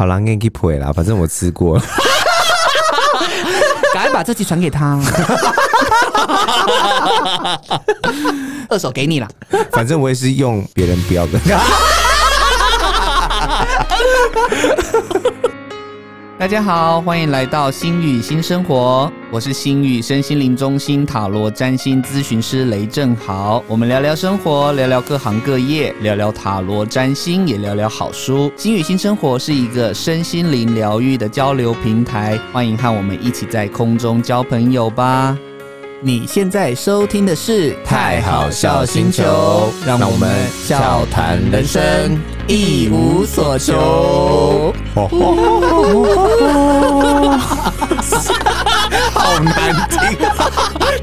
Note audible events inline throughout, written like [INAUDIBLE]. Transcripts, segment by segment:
好啦，给你赔啦，反正我吃过了。[LAUGHS] 赶快把这集传给他，二手给你了。反正我也是用别人不要的。[LAUGHS] 大家好，欢迎来到星宇新生活，我是星宇身心灵中心塔罗占星咨询师雷正豪。我们聊聊生活，聊聊各行各业，聊聊塔罗占星，也聊聊好书。星宇新生活是一个身心灵疗愈的交流平台，欢迎和我们一起在空中交朋友吧。你现在收听的是太好笑星球，让我们笑谈人生，一无所求。好难听，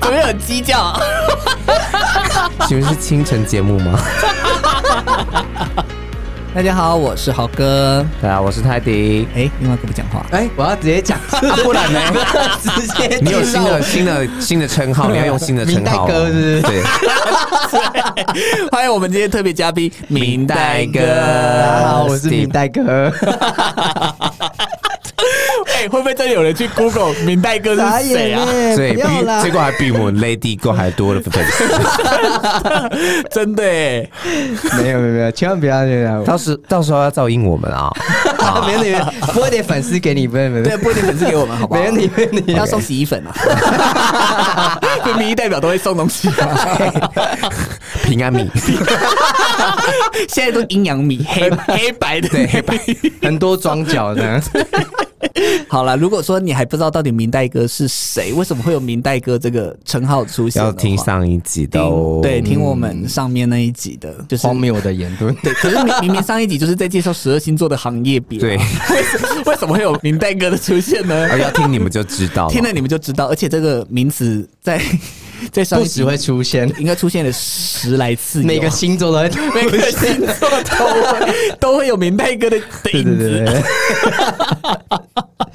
怎么有鸡叫？请问是清晨节目吗？[LAUGHS] 大家好，我是豪哥。大家好，我是泰迪。哎，另外一个不讲话。哎，我要直接讲，[LAUGHS] 不然呢？[LAUGHS] 直接。[LAUGHS] 你有新的新的新的称号，你要用新的称号。明代哥是不是？对。欢迎我们今天特别嘉宾明代哥。大家好，我是明代哥。哎，会不会真的有人去 Google 明代哥是谁啊？对，比结果还比我们 Lady Go 还多的粉丝。[LAUGHS] 真的哎，没有没有没有，千万不要这样。到时到时候要照应我们啊！[LAUGHS] 没问题，拨一点粉丝给你，不用不用。对，拨一点粉丝给我们，好不好？没问题没问题。要送洗衣粉啊！民意代表都会送东西。平安米，[LAUGHS] 现在都阴阳米，黑黑白的，对，黑白，很多装脚的。[LAUGHS] 好了，如果说你还不知道到底明代哥是谁，为什么会有明代哥这个称号出现？要听上一集的哦，对，听我们上面那一集的，就是荒谬的言论。对，可是明明明上一集就是在介绍十二星座的行业别，对，[LAUGHS] 为什么会有明代哥的出现呢？要听你们就知道，听了你们就知道，而且这个名词在。[LAUGHS] 在上一集只会出现，应该出现了十来次。每个星座都会，[LAUGHS] 每个星座都会都会有明代哥的影子。对对对。[LAUGHS]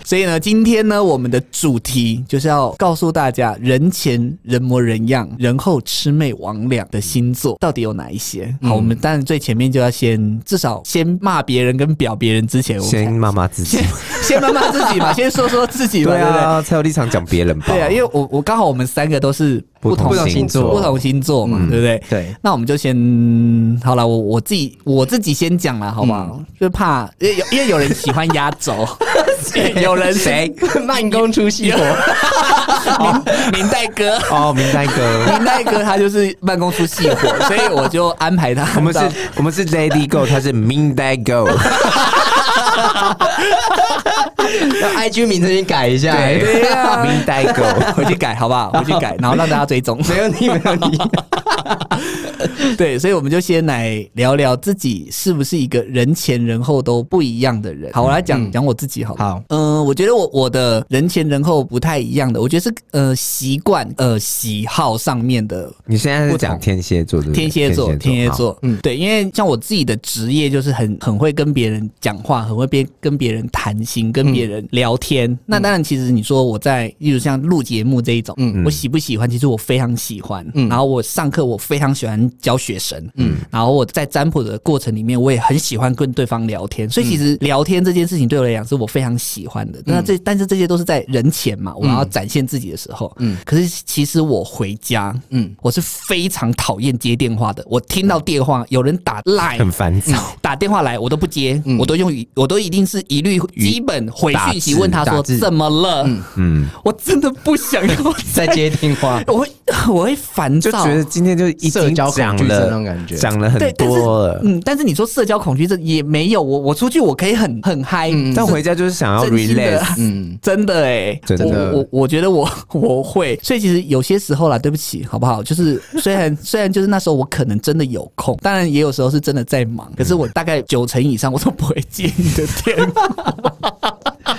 所以呢，今天呢，我们的主题就是要告诉大家，人前人模人样，人后魑魅魍魉的星座到底有哪一些？好，我们当然最前面就要先至少先骂别人跟表别人之前，先骂骂自己，先骂骂自己嘛，先说说自己嘛，对啊，才有立场讲别人吧。对啊，因为我我刚好我们三个都是。不同星座，不同星座嘛，对不对？对，那我们就先好了。我我自己我自己先讲了，好不好？就怕因为有因为有人喜欢压轴，[LAUGHS] 有人谁慢工出细活？明明代哥哦，明代哥，明代哥他就是慢工出细活，所以我就安排他。我们是，我们是 Lady Go，他是明代 Go。[LAUGHS] 要 IG 名称先改一下，对呀，明代狗回去改好不好？[LAUGHS] 回去改，然后让大家追踪，[LAUGHS] 没问题，没问题。[LAUGHS] 对，所以我们就先来聊聊自己是不是一个人前人后都不一样的人。好，我来讲讲我自己，好。好，嗯，我觉得我我的人前人后不太一样的，我觉得是呃习惯呃喜好上面的。你现在是讲天蝎座的？天蝎座，天蝎座，嗯，对，因为像我自己的职业就是很很会跟别人讲话，很会边跟别人谈心，跟别人聊天。那当然，其实你说我在，例如像录节目这一种，嗯，我喜不喜欢？其实我非常喜欢。嗯，然后我上课我非常喜欢教学生，嗯，然后我在占卜的过程里面，我也很喜欢跟对方聊天，所以其实聊天这件事情对我来讲是我非常喜欢的。那这但是这些都是在人前嘛，我要展现自己的时候，嗯，可是其实我回家，嗯，我是非常讨厌接电话的。我听到电话有人打 Line，很烦躁，打电话来我都不接，我都用语，我都一定是一律基本回讯息问他说怎么了，嗯，我真的不想要再接电话，[LAUGHS] 我会我会烦躁，就觉得今天就已社交讲了。那种感觉。讲了很多了，嗯，但是你说社交恐惧症也没有，我我出去我可以很很嗨，但回家就是想要 relax，[LAUGHS] 嗯，真的哎，真的，我我觉得我 [LAUGHS] 我会，所以其实有些时候啦，对不起，好不好？就是虽然虽然就是那时候我可能真的有空，当然也有时候是真的在忙，可是我大概九成以上我都不会接你的电话。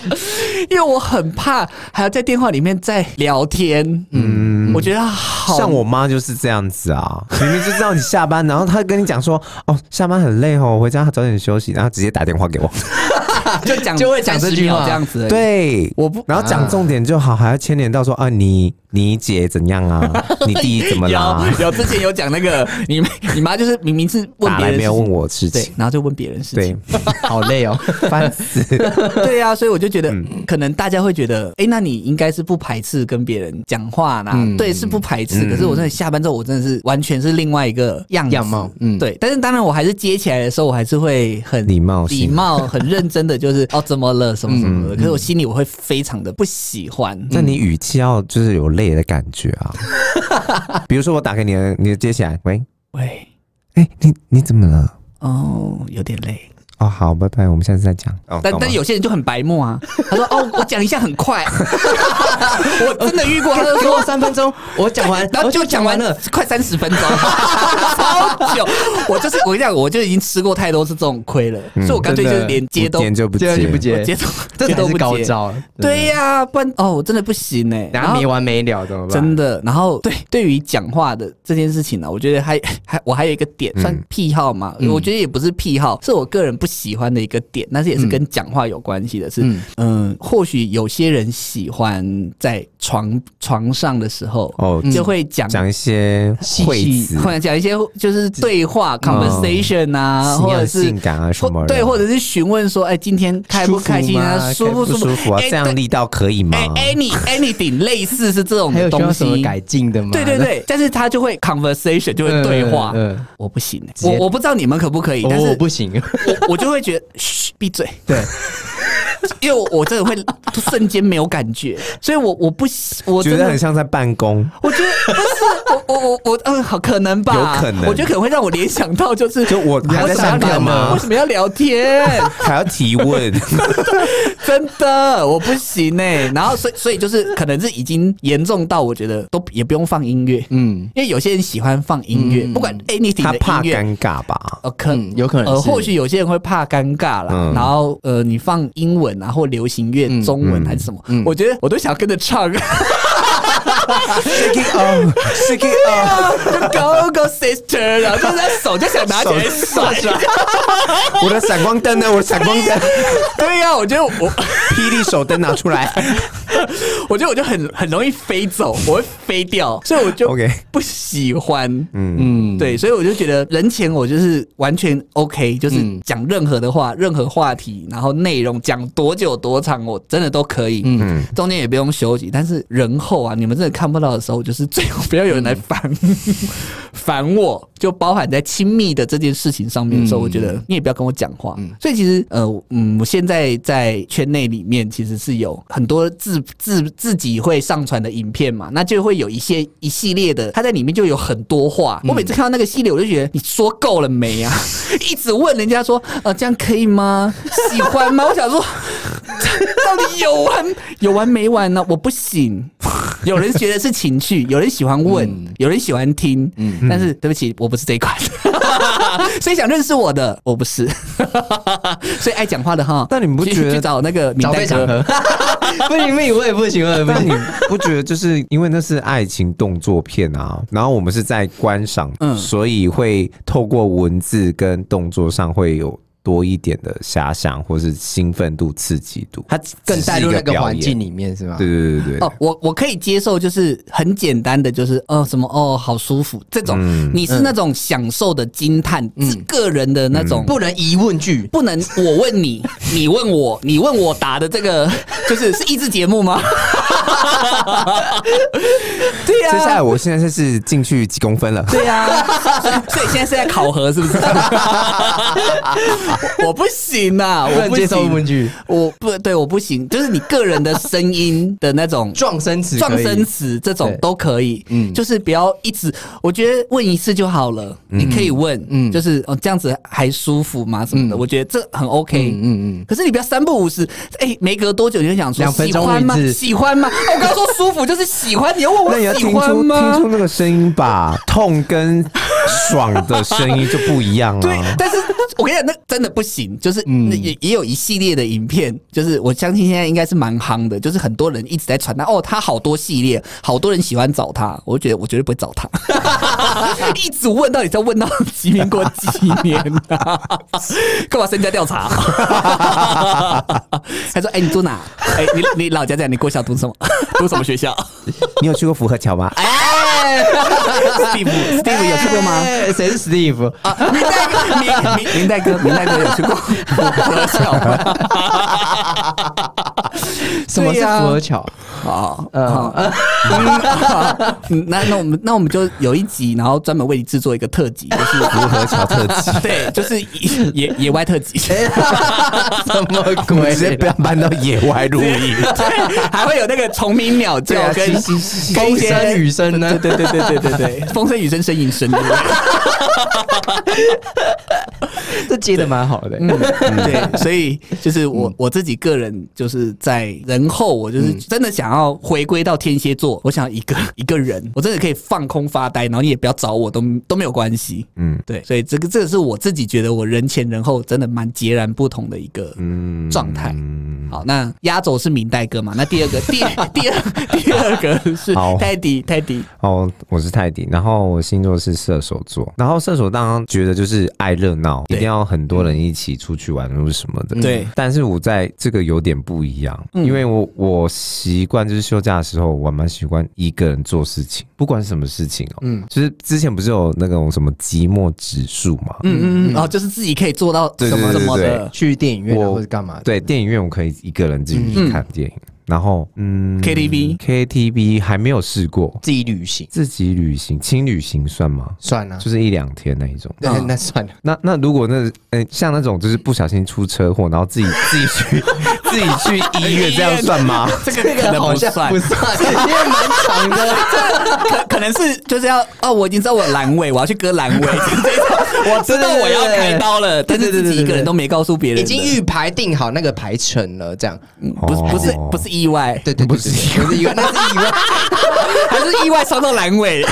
[LAUGHS] 因为我很怕还要在电话里面再聊天，嗯，我觉得好。像我妈就是这样子啊，明明就知道你下班，然后她跟你讲说，哦，下班很累哦，回家早点休息，然后直接打电话给我，[LAUGHS] 就讲 [LAUGHS] 就会讲这句话。这样子，对，我不，然后讲重点就好，还要牵连到说啊，你你姐怎样啊？[LAUGHS] 你弟怎么啦？有有之前有讲那个，你你妈就是明明是问别人，没有问我事情，对，然后就问别人事情，对，[LAUGHS] 好累哦，烦死。[LAUGHS] 对啊，所以我就觉得，可能大家会觉得，哎，那你应该是不排斥跟别人讲话呢？对，是不排斥。可是我真的下班之后，我真的是完全是另外一个样样貌。嗯，对。但是当然，我还是接起来的时候，我还是会很礼貌、礼貌、很认真的，就是哦，怎么了，什么什么的。可是我心里我会非常的不喜欢。那你语气要就是有累的感觉啊。[LAUGHS] 比如说我打给你，你接起来，喂喂，哎，你你怎么了？哦，有点累。哦，好，拜拜，我们下次再讲。哦但但有些人就很白目啊，他说：“哦，我讲一下很快。[LAUGHS] ”我真的遇过，他就说三分钟，我讲完，然后就讲完了，快三十分钟，[LAUGHS] 超久。我就是我跟你讲，我就已经吃过太多次这种亏了，所以我干脆就是连接都接不接，不接，接都 [LAUGHS] 这都是高招。对呀，不然哦，我真的不行哎，然后没完没了怎么办？真的。然后对，对于讲话的这件事情呢，我觉得还还我还有一个点算癖好嘛，我觉得也不是癖好，是我个人不喜欢的一个点，但是也是跟讲话有关系的。是，嗯，或许有些人喜欢在床床上的时候，哦，就会讲讲一些会词，或者讲一些就是对话 conversation 啊，或者是性感啊什么，对，或者是询问说，哎，今天开不开心啊，舒不舒服？啊？这样力道可以吗？any anything 类似是这种东西。改进的吗？对对对，但是他就会 conversation 就会对话，我不行，我我不知道你们可不可以，但是我不行，我我就会觉得。嘘，闭嘴。对，[LAUGHS] 因为我我真的会瞬间没有感觉，所以我我不我觉得很像在办公。我觉得不是，我我我我嗯，好可能吧？有可能。我觉得可能会让我联想到，就是就我还在上课吗？为什么要聊天？[LAUGHS] 还要提问？[LAUGHS] 真的我不行哎。然后所以所以就是可能是已经严重到我觉得都也不用放音乐，嗯，因为有些人喜欢放音乐，不管 anything 的音乐，他怕尴尬吧？呃，可能有可能，呃，或许有些人会怕尴尬啦。然后呃，你放英文啊，或流行乐，中文还是什么？我觉得我都想要跟着唱。Shake it off, shake it off, go go sister，然后就在手就想拿起来。我的闪光灯呢？我的闪光灯。[LAUGHS] 对呀，我觉得我霹雳手灯拿出来。[LAUGHS] 我觉得我就很很容易飞走，我会飞掉，所以我就不喜欢。嗯嗯，对，所以我就觉得人前我就是完全 OK，就是讲任何的话、任何话题，然后内容讲多久多长，我真的都可以。嗯，中间也不用休息。但是人后啊，你们真的看不到的时候，就是最好不要有人来烦烦我，就包含在亲密的这件事情上面的时候，我觉得你也不要跟我讲话。所以其实呃嗯，我现在在圈内里面其实是有很多自自自己会上传的影片嘛，那就会有一些一系列的，他在里面就有很多话。我每次看到那个系列，我就觉得你说够了没啊？[LAUGHS] 一直问人家说，呃，这样可以吗？喜欢吗？我想说，[LAUGHS] 到底有完有完没完呢？我不行。有人觉得是情趣，有人喜欢问，有人喜欢听。嗯，但是对不起，我不是这一款。[LAUGHS] 所以想认识我的，我不是。[LAUGHS] 所以爱讲话的哈，但你们不觉得去找那个名单场合？[LAUGHS] 不行不行，我也不行，我也不行。你不觉得就是因为那是爱情动作片啊？然后我们是在观赏，嗯，所以会透过文字跟动作上会有。多一点的遐想，或是兴奋度、刺激度，它更带入那个环境里面，是吗？对对对对。哦，我我可以接受，就是很简单的，就是哦什么哦，好舒服这种。嗯、你是那种享受的惊叹，嗯，个人的那种，不能疑问句，不能我问你，你问我，你问我答的这个，就是是益智节目吗？[LAUGHS] 对呀、啊。接下来，我现在是进去几公分了？对呀、啊。[LAUGHS] 所以现在是在考核，是不是？[LAUGHS] 我不行啊，我不接受问句，我不对，我不行，就是你个人的声音的那种撞声词、撞声词这种都可以，嗯，就是不要一直，我觉得问一次就好了，你可以问，嗯，就是哦这样子还舒服吗？什么的，我觉得这很 OK，嗯嗯，可是你不要三不五时，哎，没隔多久你就想说喜欢吗？喜欢吗？[LAUGHS] 我刚刚说舒服就是喜欢，你要问我喜欢吗？听出那个声音吧，痛跟。爽的声音就不一样啊。对，但是我跟你讲，那真的不行，就是也也有一系列的影片，就是我相信现在应该是蛮夯的，就是很多人一直在传他哦，他好多系列，好多人喜欢找他，我就觉得我绝对不会找他，[LAUGHS] 一直问到底在问到几年过几年啊？干嘛身家调查？[LAUGHS] 他说：“哎、欸，你住哪？哎、欸，你你老家在？你国小读什么？[LAUGHS] 读什么学校？[LAUGHS] 你有去过福和桥吗？”哎，Steve，Steve 有去过吗？谁是 Steve 啊？明代哥，明明代哥，[LAUGHS] 明代哥有去过福和桥吗？什么是福和桥？好，嗯，[LAUGHS] 那那我们那我们就有一集，然后专门为你制作一个特辑，就是福和桥特辑，[LAUGHS] 对，就是野野外特辑，[LAUGHS] 什么鬼？直接不要搬到野外录音，对，还会有那个虫鸣鸟叫跟风声雨声呢？对对对对对对对，风声雨声声音声，这接的蛮好的，嗯，对，所以就是我我自己个人就是在人后，我就是真的想要回归到天蝎座，我想要一个 [LAUGHS] 一个人，我真的可以放空发呆，然后你也不要找我，都都没有关系，嗯，对，所以这个这个是我自己觉得我人前人后真的蛮截然不同的一个状态。嗯好，那压轴是明代哥嘛？那第二个第 [LAUGHS] 第二第二个是泰迪泰迪。哦，我是泰迪，然后我星座是射手座，然后射手当然觉得就是爱热闹，一定要很多人一起出去玩或者什么的。对，但是我在这个有点不一样，因为我我习惯就是休假的时候，我蛮喜欢一个人做事情，不管什么事情哦。嗯，就是之前不是有那种什么寂寞指数嘛？嗯嗯嗯，哦，就是自己可以做到什么什么的，去电影院或者干嘛？对，电影院我可以一个人自己去看电影。然后，嗯，KTV KTV 还没有试过，自己旅行，自己旅行，轻旅行算吗？算了，就是一两天那一种。那那算了。那那如果那呃像那种就是不小心出车祸，然后自己自己去自己去医院，这样算吗？[LAUGHS] 这个可能不算，不算，因为蛮长的。[LAUGHS] 可可能是就是要哦，我已经知道我阑尾，我要去割阑尾。[LAUGHS] 我知道我要开刀了，但是自己一个人都没告诉别人，已经预排定好那个排程了，这样。不是不是不是。意外，对对，不是不是意外，那是意外，还是意外撞到阑尾？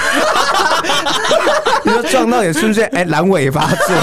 你说撞到也是不是？哎，阑尾发作，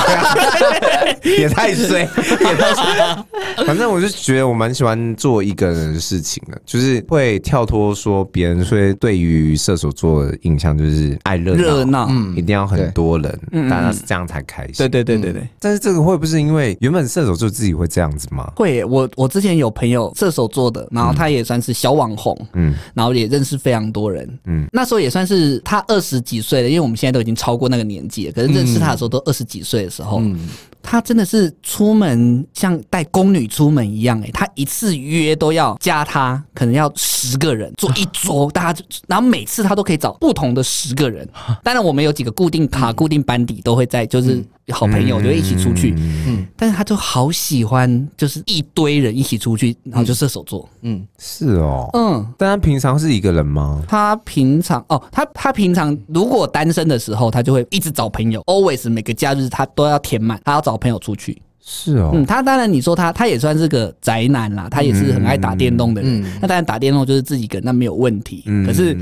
也太衰，也太衰。反正我就觉得我蛮喜欢做一个人的事情的，就是会跳脱说别人所以对于射手座的印象就是爱热热闹，嗯，一定要很多人，大家是这样才开心。对对对对对。但是这个会不是因为原本射手座自己会这样子吗？会，我我之前有朋友射手座的，然后他。他也算是小网红，嗯，然后也认识非常多人，嗯，那时候也算是他二十几岁了，因为我们现在都已经超过那个年纪了，可是认识他的时候都二十几岁的时候，嗯，他真的是出门像带宫女出门一样，欸，哎，他一次约都要加他，可能要十个人坐一桌，大家就，然后每次他都可以找不同的十个人，[LAUGHS] 当然我们有几个固定卡、固定班底都会在，就是。好朋友就一起出去，嗯，但是他就好喜欢，就是一堆人一起出去，然后就射手座，嗯，是哦，嗯，但他平常是一个人吗？他平常哦，他他平常如果单身的时候，他就会一直找朋友，always 每个假日他都要填满，他要找朋友出去，是哦，嗯，他当然你说他他也算是个宅男啦，他也是很爱打电动的人，那当然打电动就是自己一个人，那没有问题，可是。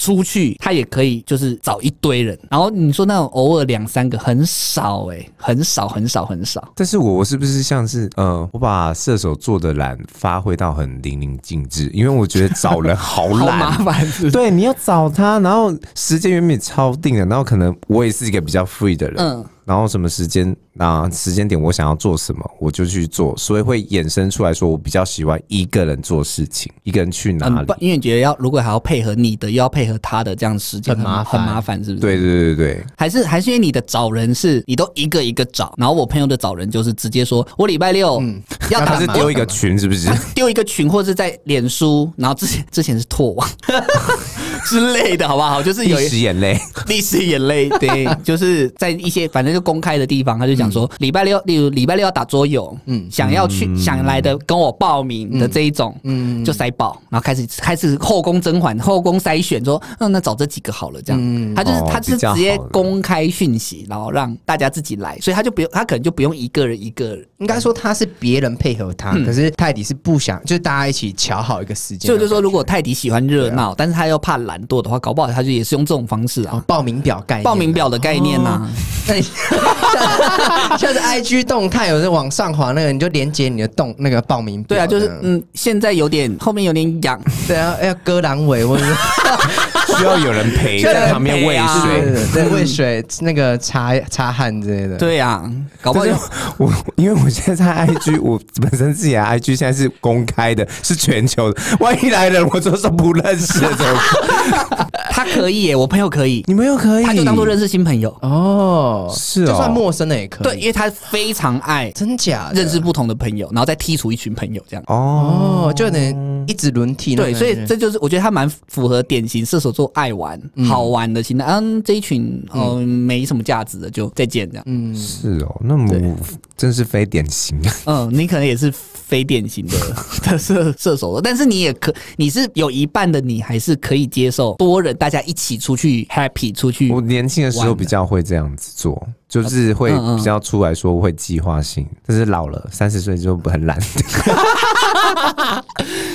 出去他也可以，就是找一堆人，然后你说那种偶尔两三个很少哎、欸，很少很少很少。但是我我是不是像是呃，我把射手座的懒发挥到很淋漓尽致？因为我觉得找人好懒，[LAUGHS] 好麻烦是是？对，你要找他，然后时间原本超定的，然后可能我也是一个比较 free 的人，嗯。然后什么时间啊时间点我想要做什么我就去做，所以会衍生出来说我比较喜欢一个人做事情，一个人去哪里？因为你觉得要如果还要配合你的，又要配合他的，这样时间很麻烦，很麻烦，是不是？对对对对，还是还是因为你的找人是你都一个一个找，然后我朋友的找人就是直接说我礼拜六要他是丢一个群是不是？丢一个群或者是在脸书，然后之前之前是拓网之类的，好不好？就是有历史眼泪，历史眼泪，对，就是在一些反正就公开的地方。他就讲说，礼拜六，例如礼拜六要打桌游，嗯，想要去想来的跟我报名的这一种，嗯，就塞爆，然后开始开始后宫甄嬛，后宫筛选，说，嗯，那找这几个好了，这样，他就是他是直接公开讯息，然后让大家自己来，所以他就不用，他可能就不用一个人一个人，应该说他是别人配合他，可是泰迪是不想，就是大家一起瞧好一个时间，就是说如果泰迪喜欢热闹，但是他又怕懒惰的话，搞不好他就也是用这种方式啊，报名表概念，报名表的概念呐、啊。那你像 [LAUGHS] 像是 IG 动态，有时往上滑那个，你就连接你的动那个报名表。对啊，就是嗯，现在有点后面有点痒，对啊，要割阑尾或者是。[LAUGHS] 需要有人陪在旁边喂水，[LAUGHS] 对，喂水，那个擦擦汗之类的。对呀，搞不好我因为我现在在 IG，我本身自己的 IG 现在是公开的，是全球的。万一来了，我就是不认识的怎么办？他可以耶，我朋友可以，你们又可以，他就当做认识新朋友哦。是，就算陌生的也可以。对，因为他非常爱真假认识不同的朋友，然后再剔除一群朋友这样。哦，就能一直轮替。对，所以这就是我觉得他蛮符合典型射手座爱玩、好玩的心态。嗯，这一群嗯没什么价值的就再见这样。嗯，是哦，那么真是非典型。嗯，你可能也是非典型的 [LAUGHS] 的射射手座，但是你也可你是有一半的你还是可以接受多人大家一起出去 happy 出去。我年轻的时候比较会这样子做，就是会比较出来说会计划性，但是老了三十岁就很懒。[LAUGHS]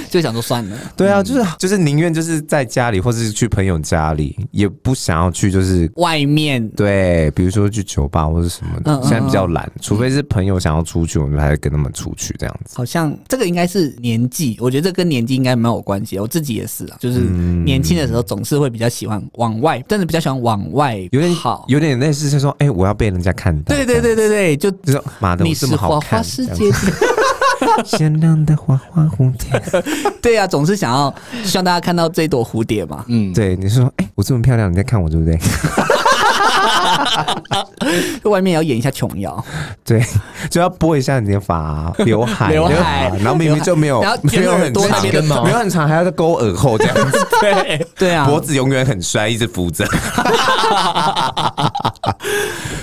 就想说算了，对啊，就是就是宁愿就是在家里，或是去朋友家里，也不想要去就是外面。对，比如说去酒吧或者什么的，现在比较懒，除非是朋友想要出去，我们还跟他们出去这样子。好像这个应该是年纪，我觉得这跟年纪应该没有关系。我自己也是啊，就是年轻的时候总是会比较喜欢往外，真的比较喜欢往外，有点好，有点类似是说，哎、欸，我要被人家看到。对对对对对，就就说妈的，我这么好看。花花世界鲜 [LAUGHS] [LAUGHS] 亮的花花蝴蝶，对呀、啊，总是想要希望大家看到这朵蝴蝶嘛。嗯，对，你是说，哎、欸，我这么漂亮，你在看我，对不对？[LAUGHS] 外面要演一下琼瑶，[LAUGHS] 对，就要拨一下你的发、刘海、刘海，然后明明就没有，没有很长，没有很长，还要再勾耳后这样子。[LAUGHS] 对。对啊，脖子永远很衰，一直扶着。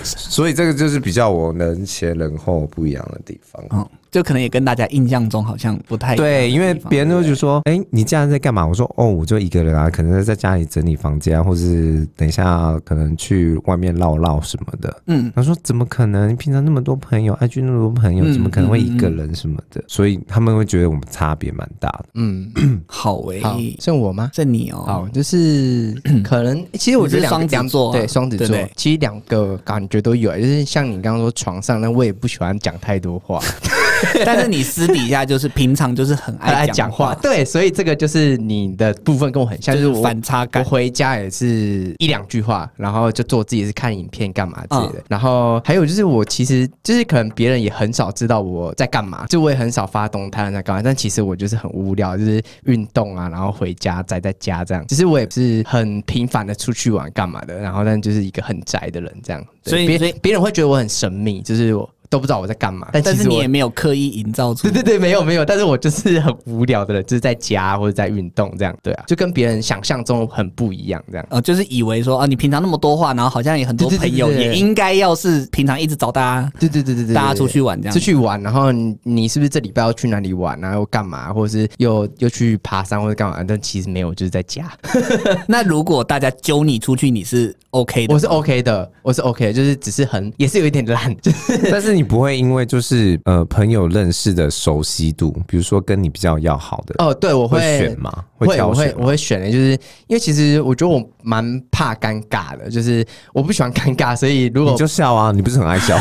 所以这个就是比较我能前人后不一样的地方。嗯就可能也跟大家印象中好像不太对，因为别人都就说：“哎、欸，你这样在干嘛？”我说：“哦，我就一个人啊，可能在家里整理房间，或是等一下可能去外面唠唠什么的。”嗯，他说：“怎么可能？平常那么多朋友，爱聚那么多朋友，怎么可能会一个人什么的？”嗯嗯嗯、所以他们会觉得我们差别蛮大的。嗯，[COUGHS] 好诶、欸，剩我吗？剩你哦。好，就是可能其实我觉得双子座，对双子座，其实两个感觉都有，就是像你刚刚说床上，那我也不喜欢讲太多话。[LAUGHS] [LAUGHS] 但是你私底下就是平常就是很爱讲话，对，所以这个就是你的部分跟我很像，就是我反差感。我回家也是一两句话，然后就做自己是看影片干嘛之类的。然后还有就是我其实就是可能别人也很少知道我在干嘛，就我也很少发动态在干嘛。但其实我就是很无聊，就是运动啊，然后回家宅在家这样。其实我也不是很频繁的出去玩干嘛的，然后但就是一个很宅的人这样。所以别别人会觉得我很神秘，就是我。都不知道我在干嘛，但但是你也没有刻意营造出。对对对，没有没有，但是我就是很无聊的人，就是在家或者在运动这样，对啊，就跟别人想象中很不一样这样。呃，就是以为说啊，你平常那么多话，然后好像有很多朋友，也应该要是平常一直找大家，对对对对对，大家出去玩这样，出去玩，然后你，你是不是这礼拜要去哪里玩啊？又干嘛？或者是又又去爬山或者干嘛？但其实没有，就是在家。[LAUGHS] 那如果大家揪你出去，你是 OK 的？我是 OK 的，我是 OK 的，就是只是很也是有一点懒，就是，但是你不会因为就。是呃，朋友认识的熟悉度，比如说跟你比较要好的哦，对，我会，会选吗？会？我会我会选的，就是因为其实我觉得我蛮怕尴尬的，就是我不喜欢尴尬，所以如果你就笑啊，你不是很爱笑。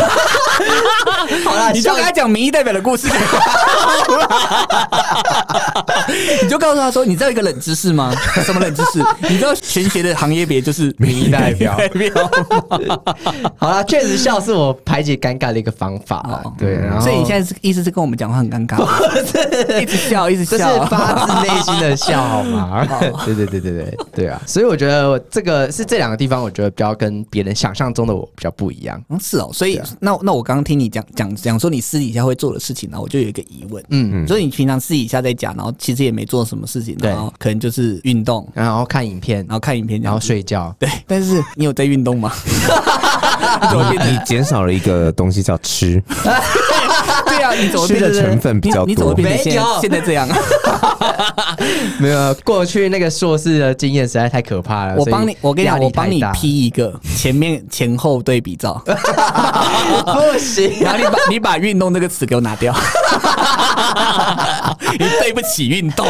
[LAUGHS] 好了，你就跟他讲民意代表的故事，[LAUGHS] 你就告诉他说，你知道一个冷知识吗？[LAUGHS] 什么冷知识？你知道玄学的行业别就是民意代表。好了，确实笑是我排解尴尬的一个方法。哦、对，然后所以你现在是意思是跟我们讲话很尴尬，一直笑，一直笑，这是发自内心的笑，好吗？对对对对对对啊！所以我觉得这个是这两个地方，我觉得比较跟别人想象中的我比较不一样。嗯，是哦。所以、啊、那那我刚刚听你讲。讲讲说你私底下会做的事情然后，我就有一个疑问，嗯，所以你平常私底下在讲，然后其实也没做什么事情，然后可能就是运动，然后看影片，然后看影片，然后睡觉，对。但是你有在运动吗？[LAUGHS] 你减少了一个东西叫吃，[LAUGHS] 对啊，你怎么吃的成分比较多？你怎么变成现在现在这样？[LAUGHS] 没有，过去那个硕士的经验实在太可怕了。我帮你，我跟你讲，我帮你 P 一个前面前后对比照，[LAUGHS] 不行。然后你把你把运动这个词给我拿掉。[LAUGHS] 你对不起运动。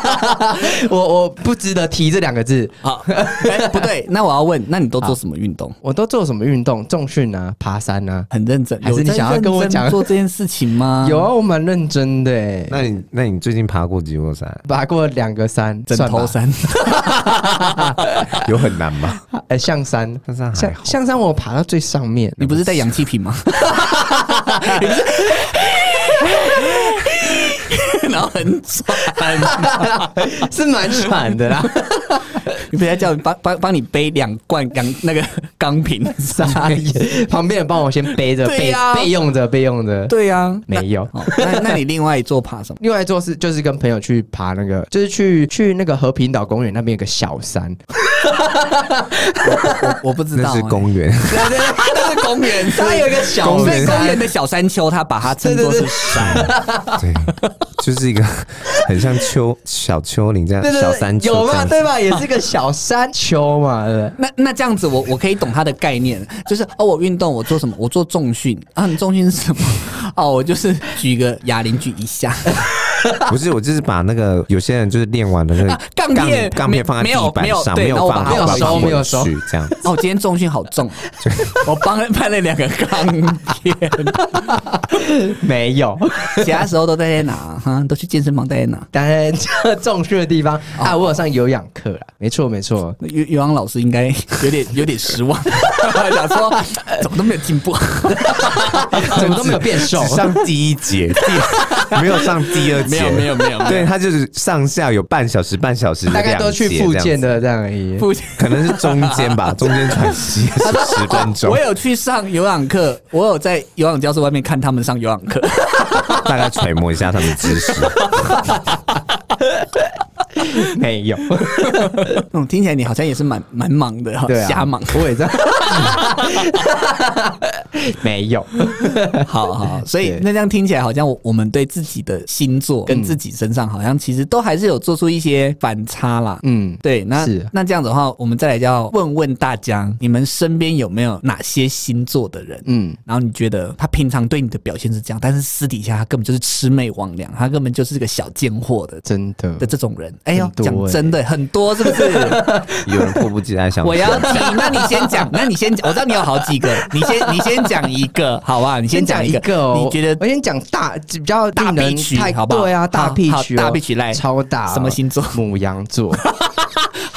[LAUGHS] 我我不值得提这两个字。好，欸，不对，[LAUGHS] 那我要问，那你都做什么运动？我都做什么运动？重训啊，爬山啊，很认真。还是你想要跟我讲做这件事情吗？有啊，我蛮认真的。欸。那你那你最近爬过几座山？爬过两个山，枕头山。有很难吗？哎，欸，象山，象山象象山，我爬到最上面。你不是带氧气瓶吗？然后 [LAUGHS] 很喘，是蛮喘的啦。[LAUGHS] 你不要叫帮帮帮你背两罐钢那个钢瓶，旁边人帮我先背着，备备用着，备用着。对呀，没有。那那你另外一座爬什么？[LAUGHS] 另外一座是就是跟朋友去爬那个，就是去去那个和平岛公园那边有个小山。我我不知道，那是公园。公园，[LAUGHS] 它有一个小公园的小山丘，它把它称作是山。对，就是一个 [LAUGHS] 很像丘小丘陵这样小山丘，有吗？对吧？也是个小山丘嘛。那那这样子，我我可以懂它的概念，就是哦，我运动，我做什么？我做重训啊。你重训是什么？哦，我就是举个哑铃举一下。[LAUGHS] 不是，我就是把那个有些人就是练完的那个钢片。钢片放在地板上，没有放，没有收，没有收，这样。哦，今天重训好重，[LAUGHS] 我帮他搬了两个钢片，[LAUGHS] 没有，其他时候都在在哪？哈，都去健身房在哪？当然，重训的地方啊，我有上有氧课了，没错没错。有有氧老师应该有点有点失望，想说怎么都没有进步，怎么都没有变瘦，上第一节，[LAUGHS] 没有上第二节。没有没有没有，对他就是上下有半小时半小时，大概都去复健的这样而已，复可能是中间吧，[LAUGHS] 中间喘息十分钟。我有去上游氧课，我有在游泳教室外面看他们上游氧课，大概揣摩一下他们的姿势。[LAUGHS] 没有，嗯，听起来你好像也是蛮蛮忙的哈，对啊，瞎忙，我也这样。[LAUGHS] 没有，好 [LAUGHS] 好，[LAUGHS] 所以那这样听起来好像我们对自己的星座跟自己身上好像其实都还是有做出一些反差啦。嗯，对，那是。那这样子的话，我们再来要问问大家，你们身边有没有哪些星座的人？嗯，然后你觉得他平常对你的表现是这样，但是私底下他根本就是魑魅魍魉，他根本就是个小贱货的，真的。的这种人。哎呦，讲真的很多，是不是？有人迫不及待想，我要提，那你先讲，那你先讲，[LAUGHS] 我知道你有好几个，[LAUGHS] 你先你先讲一个，好吧？你先讲一个，你觉得我先讲大比较大的区，好不好？对啊，大必须，大必须来，超大，什么星座？母羊座。[LAUGHS]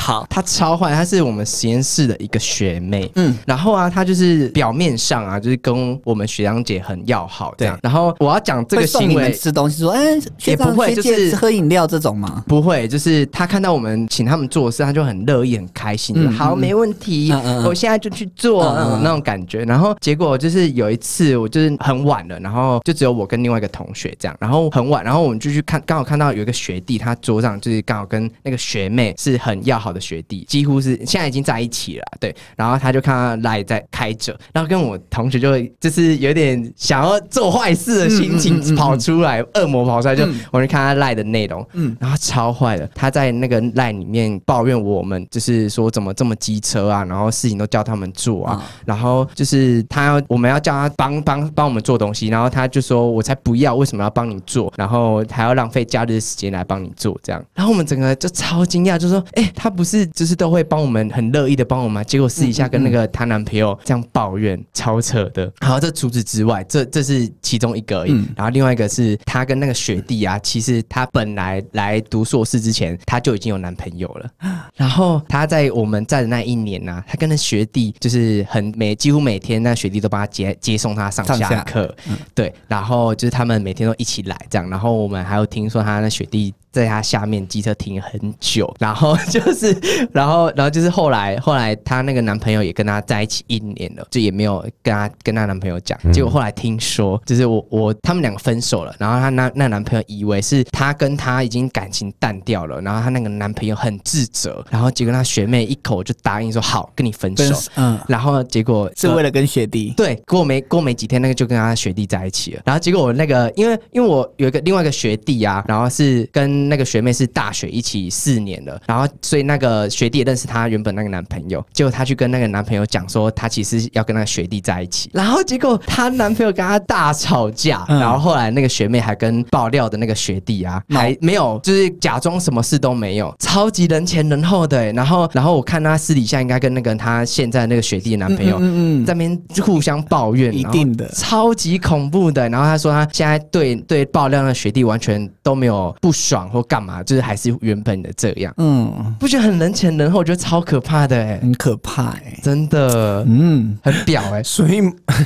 好，她超坏，她是我们实验室的一个学妹，嗯，然后啊，她就是表面上啊，就是跟我们学长姐很要好，这样。然后我要讲这个行为，吃东西说，哎，也不会，就是喝饮料这种吗？不会，就是她看到我们请他们做事，她就很乐意、很开心，好，没问题，我现在就去做，那种感觉。然后结果就是有一次，我就是很晚了，然后就只有我跟另外一个同学这样，然后很晚，然后我们就去看，刚好看到有一个学弟，他桌上就是刚好跟那个学妹是很要好的学弟，几乎是现在已经在一起了，对。然后他就看他赖在开着，然后跟我同学就会就是有点想要做坏事的心情跑出来，恶、嗯嗯嗯、魔跑出来，就我就看他赖的内容，嗯，然后超坏的，他在那个赖里面抱怨我们，就是说怎么这么机车啊，然后事情都叫他们做啊，嗯、然后就是他要我们要叫他帮帮帮我们做东西，然后他就说我才不要，为什么要帮你做？然后还要浪费假日时间来帮你做这样，然后我们整个就超惊讶，就说，哎、欸，他不是就是都会帮我们很乐意的帮我们，结果私底下跟那个她男朋友这样抱怨，超扯的。然后这除此之外，这这是其中一个而已。嗯、然后另外一个是他跟那个学弟啊，其实他本来来读硕士之前，他就已经有男朋友了。[GASPS] 然后他在我们在的那一年呢、啊，他跟那学弟就是很每几乎每天那学弟都帮他接接送他上下课，嗯、对。然后就是他们每天都一起来这样。然后我们还有听说他那学弟。在他下面机车停很久，[LAUGHS] 然后就是，然后，然后就是后来，后来她那个男朋友也跟她在一起一年了，就也没有跟她跟她男朋友讲。结果后来听说，就是我我他们两个分手了，然后她那那男朋友以为是她跟她已经感情淡掉了，然后她那个男朋友很自责，然后结果她学妹一口就答应说好跟你分手，嗯，然后结果是为了跟学弟，对，过没过没几天，那个就跟他学弟在一起了，然后结果我那个因为因为我有一个另外一个学弟啊，然后是跟。跟那个学妹是大学一起四年了，然后所以那个学弟也认识她原本那个男朋友，结果她去跟那个男朋友讲说，她其实要跟那个学弟在一起，然后结果她男朋友跟她大吵架，然后后来那个学妹还跟爆料的那个学弟啊，还没有就是假装什么事都没有，超级人前人后的，然后然后我看她私底下应该跟那个她现在那个学弟的男朋友，嗯嗯，在那边互相抱怨，一定的，超级恐怖的，然后她说她现在对对爆料的学弟完全都没有不爽或干嘛，就是还是原本的这样，嗯，不觉得很人前人后，我觉得超可怕的，哎，很可怕，哎，真的，嗯，很屌，哎，[LAUGHS] 所以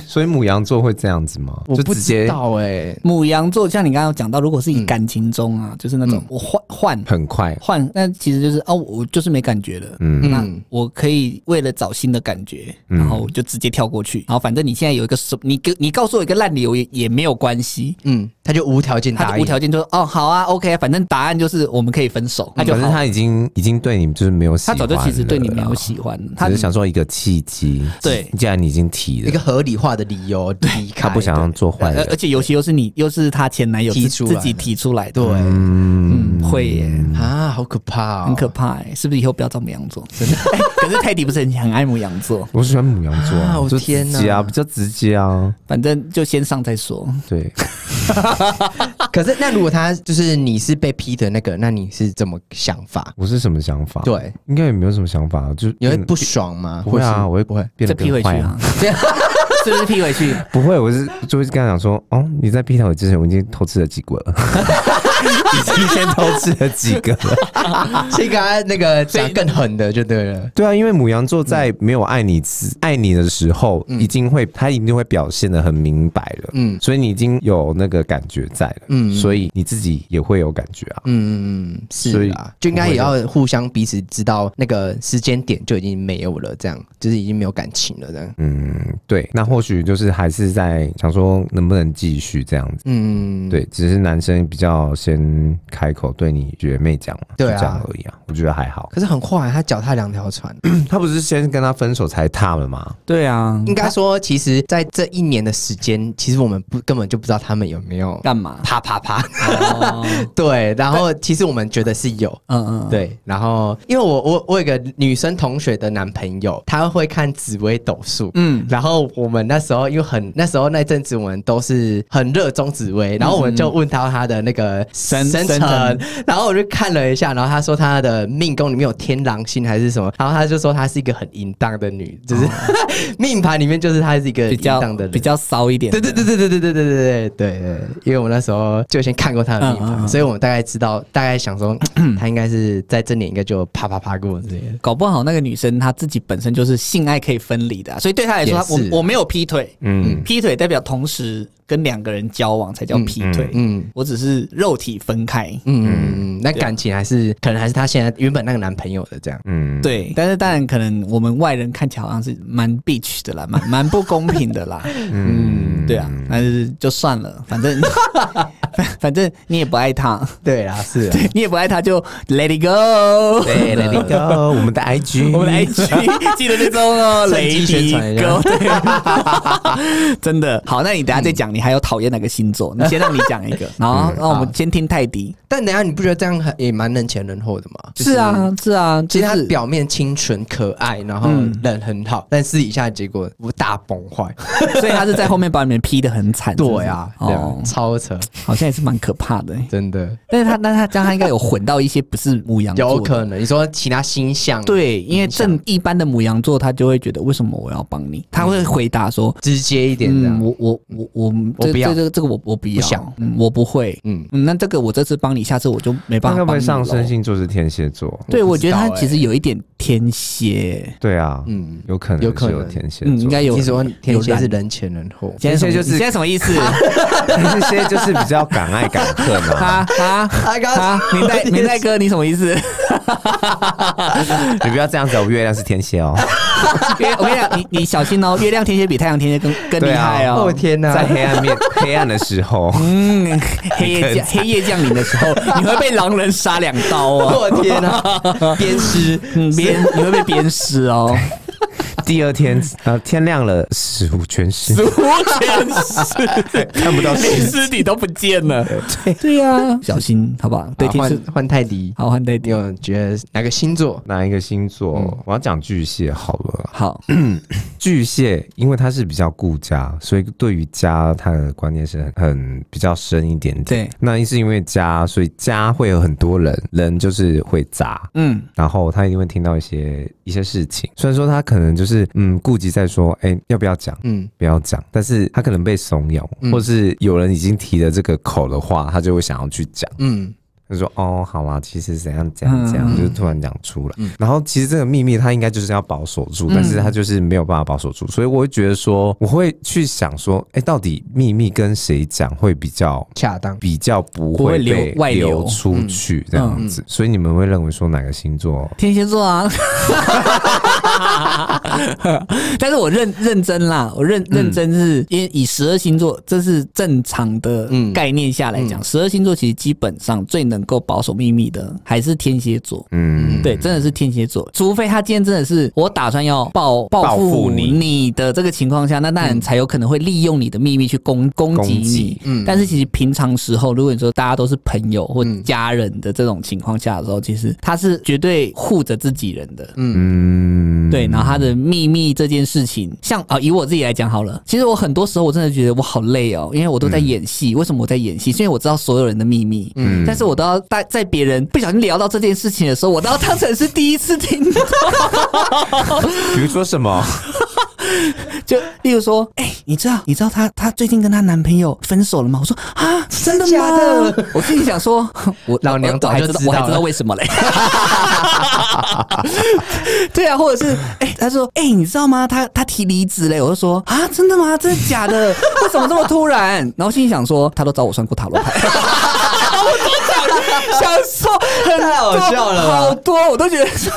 所以母羊座会这样子吗？我不知道，哎，母羊座像你刚刚讲到，如果是以感情中啊，就是那种我换换。很快。换，那其实就是哦，我就是没感觉了，嗯，那我可以为了找新的感觉，然后就直接跳过去，然后反正你现在有一个什，你给你告诉我一个烂理由也也没有关系，嗯，他就无条件他就无条件就说哦好啊，OK，反正答案就是我们可以分手，那就反正他已经已经对你就是没有喜欢，他早就其实对你没有喜欢，他只是想说一个契机，对，既然你已经提了一个合理化的理由离开，他不想要做坏人，而且尤其又是你又是他前男友提出自己提出来的，对，嗯，会耶啊，好可怕，很可怕哎，是不是以后不要找母羊座？真的，可是泰迪不是很很爱母羊座，我喜欢母羊座啊，我天哪，比较直接啊，反正就先上再说，对。[LAUGHS] 可是，那如果他就是你是被劈的那个，那你是怎么想法？我是什么想法？对，应该也没有什么想法，就你会不爽吗？不会啊，我会不会变得劈回去啊？[LAUGHS] 是不是劈回去？[LAUGHS] 不会，我是就会跟他讲说，哦，你在劈腿之前，我已经偷吃了几个了。[LAUGHS] 已经先偷吃了几个了，[LAUGHS] 先刚才那个讲更狠的就对了。对啊，因为母羊座在没有爱你时爱你的时候，已经会他一定会表现的很明白了。嗯，所以你已经有那个感觉在了。嗯，所以你自己也会有感觉啊。嗯嗯嗯，是啊，就应该也要互相彼此知道那个时间点就已经没有了，这样就是已经没有感情了，这样。嗯，对，那或许就是还是在想说能不能继续这样子。嗯，对，只是男生比较先。开口对你学妹讲嘛，对啊，这样而已啊，我觉得还好。可是很快，他脚踏两条船，[CLEARS THROAT] 他不是先跟他分手才踏了吗？对啊，应该说，其实，在这一年的时间，其实我们不根本就不知道他们有没有干嘛，啪啪啪。[LAUGHS] 对，然后其实我们觉得是有，嗯嗯，对。然后，因为我我我有个女生同学的男朋友，他会看紫薇斗数，嗯，然后我们那时候因为很那时候那阵子我们都是很热衷紫薇，然后我们就问到他的那个。生生辰，然后我就看了一下，然后他说他的命宫里面有天狼星还是什么，然后他就说他是一个很淫荡的女，就是、哦、[LAUGHS] 命盘里面就是他是一个淫荡的人，比较骚一点。对对对对对对对对对对对对，因为我们那时候就先看过他的命盘，嗯嗯嗯，所以我们大概知道，大概想说他应该是在这年应该就啪啪啪过这些。搞不好那个女生她自己本身就是性爱可以分离的、啊，所以对她来说，我我没有劈腿，嗯，劈腿代表同时。跟两个人交往才叫劈腿，嗯，我只是肉体分开，嗯嗯嗯，那感情还是可能还是她现在原本那个男朋友的这样，嗯，对，但是当然可能我们外人看起来好像是蛮 bitch 的啦，蛮蛮不公平的啦，[LAUGHS] 嗯，对啊，但是就算了，反正 [LAUGHS] 反正你也不爱他，[LAUGHS] 对啊，是啊，[LAUGHS] 你也不爱他就 let it go，对，let it go，我们的 IG，我们的 IG 记得追踪哦，let it go，真的。好，那你等下再讲。你还有讨厌哪个星座？你先让你讲一个，然后让我们先听泰迪。但等下你不觉得这样也蛮人前人后的吗？是啊，是啊，其实他表面清纯可爱，然后人很好，但私底下结果我大崩坏，所以他是在后面把你们劈得很惨。对啊，哦，超扯，好像也是蛮可怕的，真的。但是他，那他这样他应该有混到一些不是母羊座，有可能。你说其他星象？对，因为正一般的母羊座，他就会觉得为什么我要帮你？他会回答说直接一点，嗯，我我我我我不要。这个这个我我不要，嗯，我不会，嗯，那这个我这次帮你，下次我就没办法。会不会上升星座是天蝎座？对，我觉得他其实有一点天蝎。对啊，嗯，有可能有可能有天蝎，应该有。听说天蝎是人前人后，天蝎就是现在什么意思？[LAUGHS] 天蝎就是比较敢爱敢恨嘛。啊啊啊！明代明代哥，你什么意思？你不要这样子，我月亮是天蝎哦。我跟你讲，你你小心哦，月亮天蝎比太阳天蝎更更厉害哦。我天哪，在黑暗面黑暗的时候，嗯，黑夜降黑夜降临的时候，你会被狼人杀两刀哦。我天哪，鞭尸，鞭你会被鞭尸哦。第二天呃天亮了，死无全尸，死无全尸，[LAUGHS] 看不到尸尸体都不见了。对对呀，小心好不好？对，换换泰迪，好换泰迪。我觉得哪个星座？哪一个星座？我要讲巨蟹好了。好，[CLEARS THROAT] 巨蟹因为他是比较顾家，所以对于家他的观念是很很比较深一点点。对，那是因为家，所以家会有很多人，人就是会杂。嗯，然后他一定会听到一些一些事情。虽然说他可能就是嗯顾及在说，哎，要不要讲？嗯，不要讲。但是他可能被怂恿，或是有人已经提了这个口的话，他就会想要去讲。嗯。他说：“哦，好啦，其实怎样怎样怎样，嗯、就是突然讲出来。嗯、然后其实这个秘密他应该就是要保守住，嗯、但是他就是没有办法保守住，所以我会觉得说，我会去想说，哎，到底秘密跟谁讲会比较恰当，比较不会被流外流出去这样子。嗯、所以你们会认为说哪个星座？天蝎座啊。[LAUGHS] [LAUGHS] [LAUGHS] [LAUGHS] 但是我认认真啦，我认认真是因为以十二星座这是正常的概念下来讲，十二星座其实基本上最能。”能够保守秘密的还是天蝎座，嗯，对，真的是天蝎座。除非他今天真的是我打算要报报复你。你的这个情况下，那当然才有可能会利用你的秘密去攻攻击你。嗯，但是其实平常时候，如果你说大家都是朋友或家人的这种情况下的时候，其实他是绝对护着自己人的。嗯，对。然后他的秘密这件事情，像啊，以我自己来讲好了，其实我很多时候我真的觉得我好累哦，因为我都在演戏。为什么我在演戏？是因为我知道所有人的秘密，嗯，但是我都要。在在别人不小心聊到这件事情的时候，我都要当成是第一次听到。[LAUGHS] 比如说什么？[LAUGHS] 就例如说，哎、欸，你知道你知道她她最近跟她男朋友分手了吗？我说啊，真的吗？假的？我心里想说，我 [LAUGHS] 老娘早就知道，我还知道为什么嘞。[LAUGHS] 对啊，或者是哎、欸，他说哎、欸，你知道吗？他他提离职嘞。我就说啊，真的吗？真的假的？为什么这么突然？然后心里想说，他都找我算过塔罗牌。想说很太好笑了，好多我都觉得说，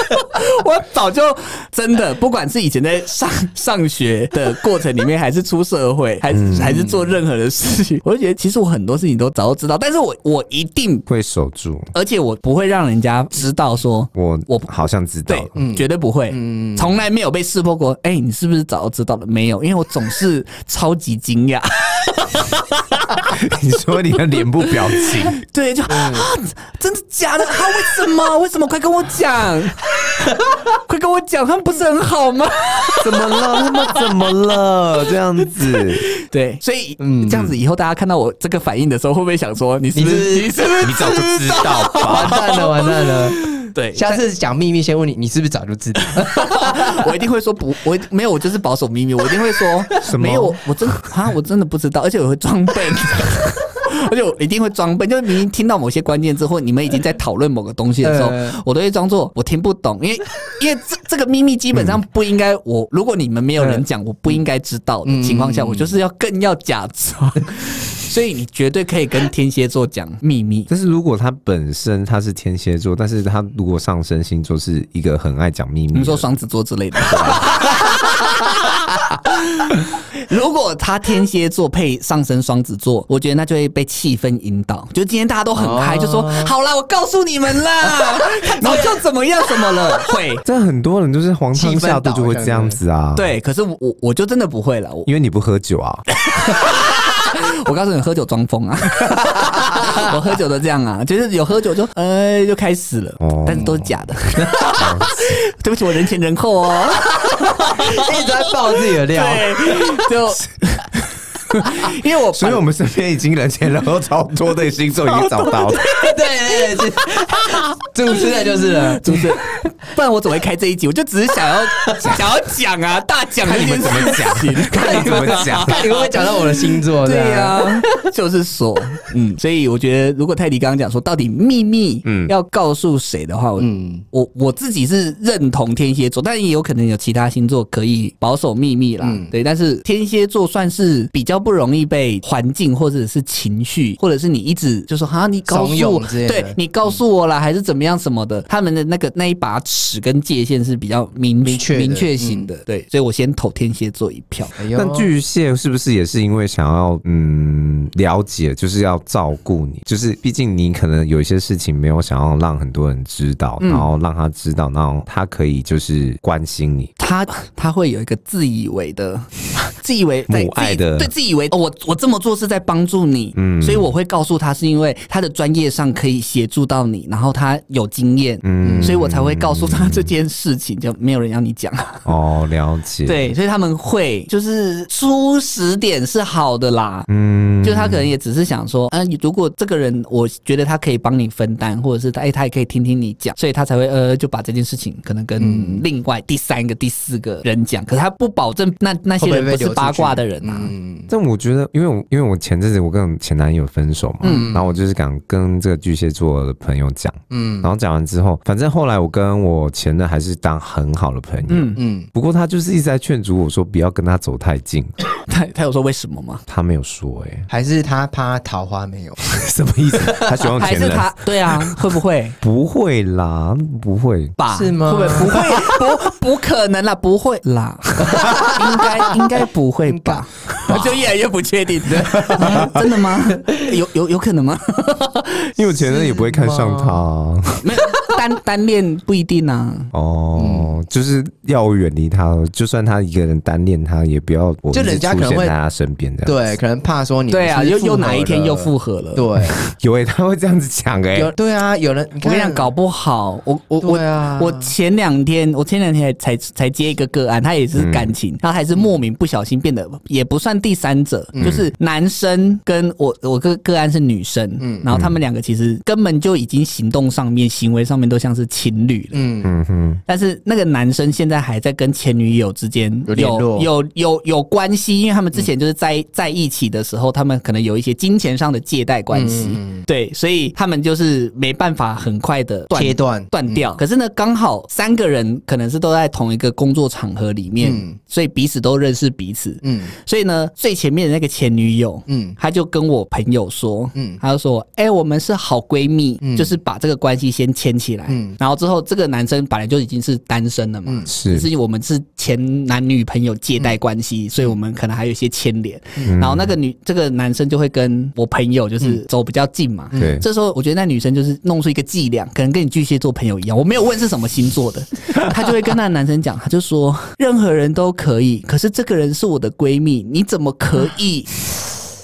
[LAUGHS] 我早就真的，不管是以前在上上学的过程里面，还是出社会，还是还是做任何的事情，[LAUGHS] 我就觉得其实我很多事情都早就知道，但是我我一定会守住，而且我不会让人家知道说我我好像知道，对，绝对不会，从来没有被识破过。哎，你是不是早就知道了？没有，因为我总是超级惊讶。[LAUGHS] 你说你的脸部表情，对，就啊，真的假的？他为什么？为什么？快跟我讲，[LAUGHS] 快跟我讲，他们不是很好吗？[LAUGHS] 怎么了？他们怎么了？这样子，[LAUGHS] 对，所以嗯，这样子以后大家看到我这个反应的时候，会不会想说你是不是你是不是你早就知道吧？完蛋了，完蛋了。对，下次讲秘密，先问你，你是不是早就知道？我一定会说不，我没有，我就是保守秘密。我一定会说什么？没有，我真啊，我真的不知道，而且我会装笨，而且我一定会装笨。就是明明听到某些关键之后你们已经在讨论某个东西的时候，[LAUGHS] 我都会装作我听不懂，因为因为这这个秘密基本上不应该我，如果你们没有人讲，我不应该知道的情况下，我就是要更要假装。[LAUGHS] 所以你绝对可以跟天蝎座讲秘密，但是如果他本身他是天蝎座，但是他如果上升星座是一个很爱讲秘密，比如说双子座之类的。[LAUGHS] [LAUGHS] 如果他天蝎座配上升双子座，我觉得那就会被气氛引导。就今天大家都很嗨，就说好了，我告诉你们啦，[LAUGHS] 然后就怎么样怎么了？会，这很多人就是黄汤下肚就会这样子啊。对，可是我我就真的不会了，因为你不喝酒啊。我告诉你，喝酒装疯啊！[LAUGHS] 我喝酒都这样啊，就是有喝酒就呃就开始了，但是都是假的。[LAUGHS] 对不起，我人前人后哦，[LAUGHS] 一直在爆自己的料，对，就。[LAUGHS] 因为我，所以我们身边已经人前人后超多的星座已经找到了。对对对，主持人就是了，主持人。不然我怎么会开这一集？我就只是想要 [LAUGHS] 想要讲啊，大讲 [LAUGHS] 你们怎么讲，看你怎么讲，看你会不会讲到我的星座？对呀，就是说，嗯，所以我觉得，如果泰迪刚刚讲说，到底秘密嗯要告诉谁的话，嗯，我我自己是认同天蝎座，但也有可能有其他星座可以保守秘密啦。对，但是天蝎座算是比较。不容易被环境或者是情绪，或者是你一直就说哈，你告诉我，对对你告诉我啦，还是怎么样什么的，他们的那个那一把尺跟界限是比较明明确明确型的。对，所以我先投天蝎座一票。但巨蟹是不是也是因为想要嗯了解，就是要照顾你，就是毕竟你可能有一些事情没有想要让很多人知道，然后让他知道，然后他可以就是关心你。他他会有一个自以为的，[LAUGHS] 自以为母爱的，对，自以为哦，我我这么做是在帮助你，嗯，所以我会告诉他是因为他的专业上可以协助到你，然后他有经验，嗯，所以我才会告诉他这件事情，就没有人要你讲。哦，了解。对，所以他们会就是初始点是好的啦，嗯，就他可能也只是想说，嗯、呃，如果这个人我觉得他可以帮你分担，或者是他哎，他也可以听听你讲，所以他才会呃就把这件事情可能跟另外第三个、第四。四个人讲，可是他不保证那那些人不是八卦的人啊。嗯，但我觉得，因为我因为我前阵子我跟前男友分手嘛，嗯，然后我就是敢跟这个巨蟹座的朋友讲，嗯，然后讲完之后，反正后来我跟我前任还是当很好的朋友，嗯嗯。不过他就是一直在劝阻我说不要跟他走太近。[LAUGHS] 他他有说为什么吗？他没有说，哎，还是他怕桃花没有？[LAUGHS] 什么意思？他喜欢前任？还是他？对啊，会不会？[LAUGHS] 不会啦，不会吧？是吗？会不会？不，不不可能啦。不会啦，应该应该不会吧？我就越来越不确定的，[LAUGHS] 真的吗？[LAUGHS] 有有有可能吗？[LAUGHS] 因为我前任也不会看上他，没有单 [LAUGHS] 单恋不一定啊。哦，就是要远离他，就算他一个人单恋，他也不要我就人家可能会在他身边的，对，可能怕说你对啊，又又哪一天又复合了？对，[LAUGHS] 有诶，他会这样子讲诶，对啊，有人我跟你讲，搞不好我我我我前两天我前两天才才接一个个案，他也是感情，他还是莫名不小心变得也不算第三者，就是男生跟我我个个案是女生，嗯，然后他们两个其实根本就已经行动上面、行为上面都像是情侣了，嗯。嗯嗯，但是那个男生现在还在跟前女友之间有有有有有关系，因为他们之前就是在在一起的时候，他们可能有一些金钱上的借贷关系，对，所以他们就是没办法很快的切断。断掉。可是呢，刚好三个人可能是都在同一个工作场合里面，所以彼此都认识彼此，嗯，所以呢，最前面的那个前女友，嗯，他就跟我朋友说，嗯，他就说，哎，我们是好闺蜜，就是把这个关系先牵起来，嗯，然后之后这个男生本来就已经是单身了嘛，是，是我们是前男女朋友借贷关系，所以我们可能还有一些牵连，然后那个女这个男生就会跟我朋友就是走比较近嘛，对，这时候我觉得那女生就是弄出一个伎俩，可能跟你巨蟹座朋友一样，我没有问是什么星座的，[LAUGHS] 他就会跟那个男生讲，他就说任何人都可以，可是这个人是我的闺蜜，你怎么可以？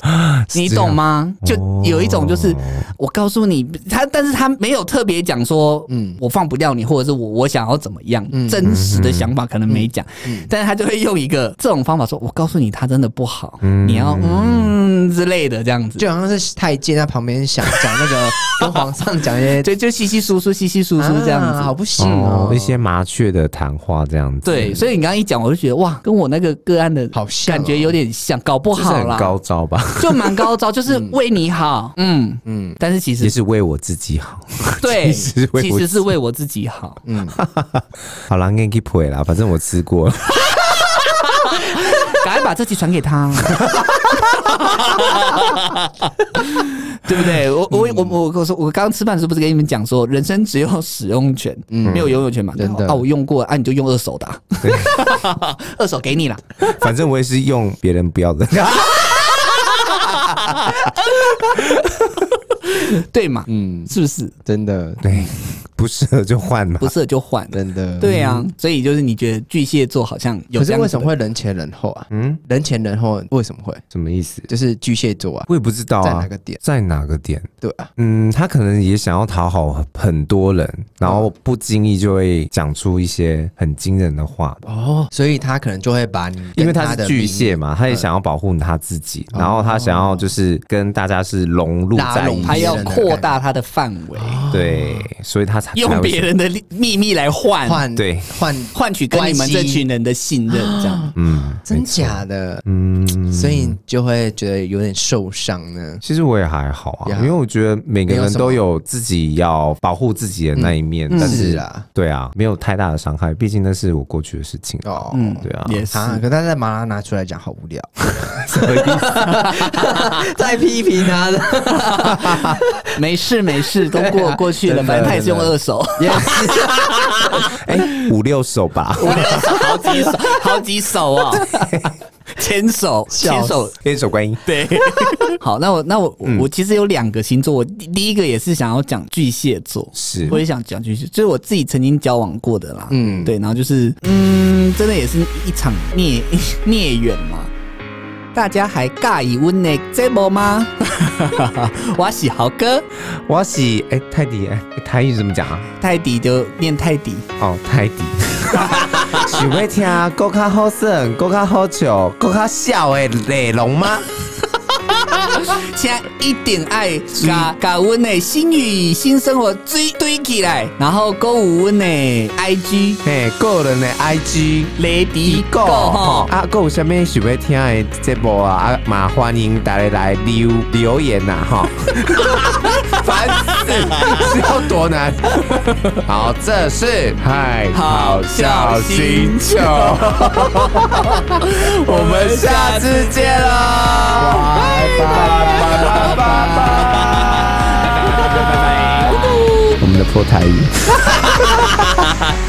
[LAUGHS] 你懂吗？就有一种就是，我告诉你，他，但是他没有特别讲说，嗯，我放不掉你，或者是我我想要怎么样，真实的想法可能没讲，但是他就会用一个这种方法说，我告诉你，他真的不好，你要嗯之类的这样子，就好像是太监在旁边想讲那个 [LAUGHS] 跟皇上讲一些，[LAUGHS] 就就稀稀疏疏、稀稀疏疏这样子，好不行哦，一些麻雀的谈话这样子。对，所以你刚刚一讲，我就觉得哇，跟我那个个案的好像感觉有点像，搞不好啦，高招吧。就蛮高招，就是为你好，嗯嗯，但是其实也是为我自己好，[LAUGHS] 对，其实是为我自己好，嗯，好了，给你赔了，反正我吃过。了，[LAUGHS] 赶快把这集传给他，[LAUGHS] 对不对？我我我我我说我刚刚吃饭是不是跟你们讲说，人生只有使用权，没有拥有权嘛？真的。啊，我用过啊，你就用二手的，二手给你了，反正我也是用别人不要的。[LAUGHS] 对嘛？嗯，是不是真的？对，[LAUGHS] 不适合就换嘛，不适合就换，真的。对呀，所以就是你觉得巨蟹座好像有，可是为什么会人前人后啊？嗯，人前人后为什么会？什么意思？就是巨蟹座啊，我也不知道在哪个点，在哪个点？对啊，嗯，他可能也想要讨好很多人，然后不经意就会讲出一些很惊人的话哦，所以他可能就会把你，因为他是巨蟹嘛，他也想要保护他自己，然后他想要就是跟大家是融入在一起。他要扩大他的范围，对，所以他才用别人的秘密来换。换对。换换取跟你们这群人的信任，这样。嗯，真假的，嗯，所以就会觉得有点受伤呢。其实我也还好啊，因为我觉得每个人都有自己要保护自己的那一面，但是啊，对啊，没有太大的伤害，毕竟那是我过去的事情。哦，嗯，对啊，也是。啊，可他在马拉拿出来讲好无聊，什么意思？在批评他的，没事没事，都过过去了，反正他也是用二手，也是，哎，五六首吧，五六首，好几首，好几首哦，牵手，牵手，牵手观音。对，好，那我那我我其实有两个星座，我第一个也是想要讲巨蟹座，是，我也想讲巨蟹，就是我自己曾经交往过的啦，嗯，对，然后就是，嗯，真的也是一场孽孽缘嘛。大家还尬以温的这波吗？[LAUGHS] 我是豪哥，我是哎泰迪哎台语怎么讲啊？泰迪就念泰迪哦，泰迪。[LAUGHS] 想要听更加好声、更加好笑、更加笑的内容吗？现在一定爱加加温的新语、新生活追堆起来，然后购物温的 IG，嘿，个人的 IG Lady Go 哈啊，还有什么想要听的节目啊？啊，嘛欢迎大家来留留言呐哈！[LAUGHS] 烦死，是要多难？[LAUGHS] 好，这是嗨好笑星球，[LAUGHS] 我们下次见喽，拜拜。拜拜拜拜拜拜 [LAUGHS] 我们的破台语。[LAUGHS]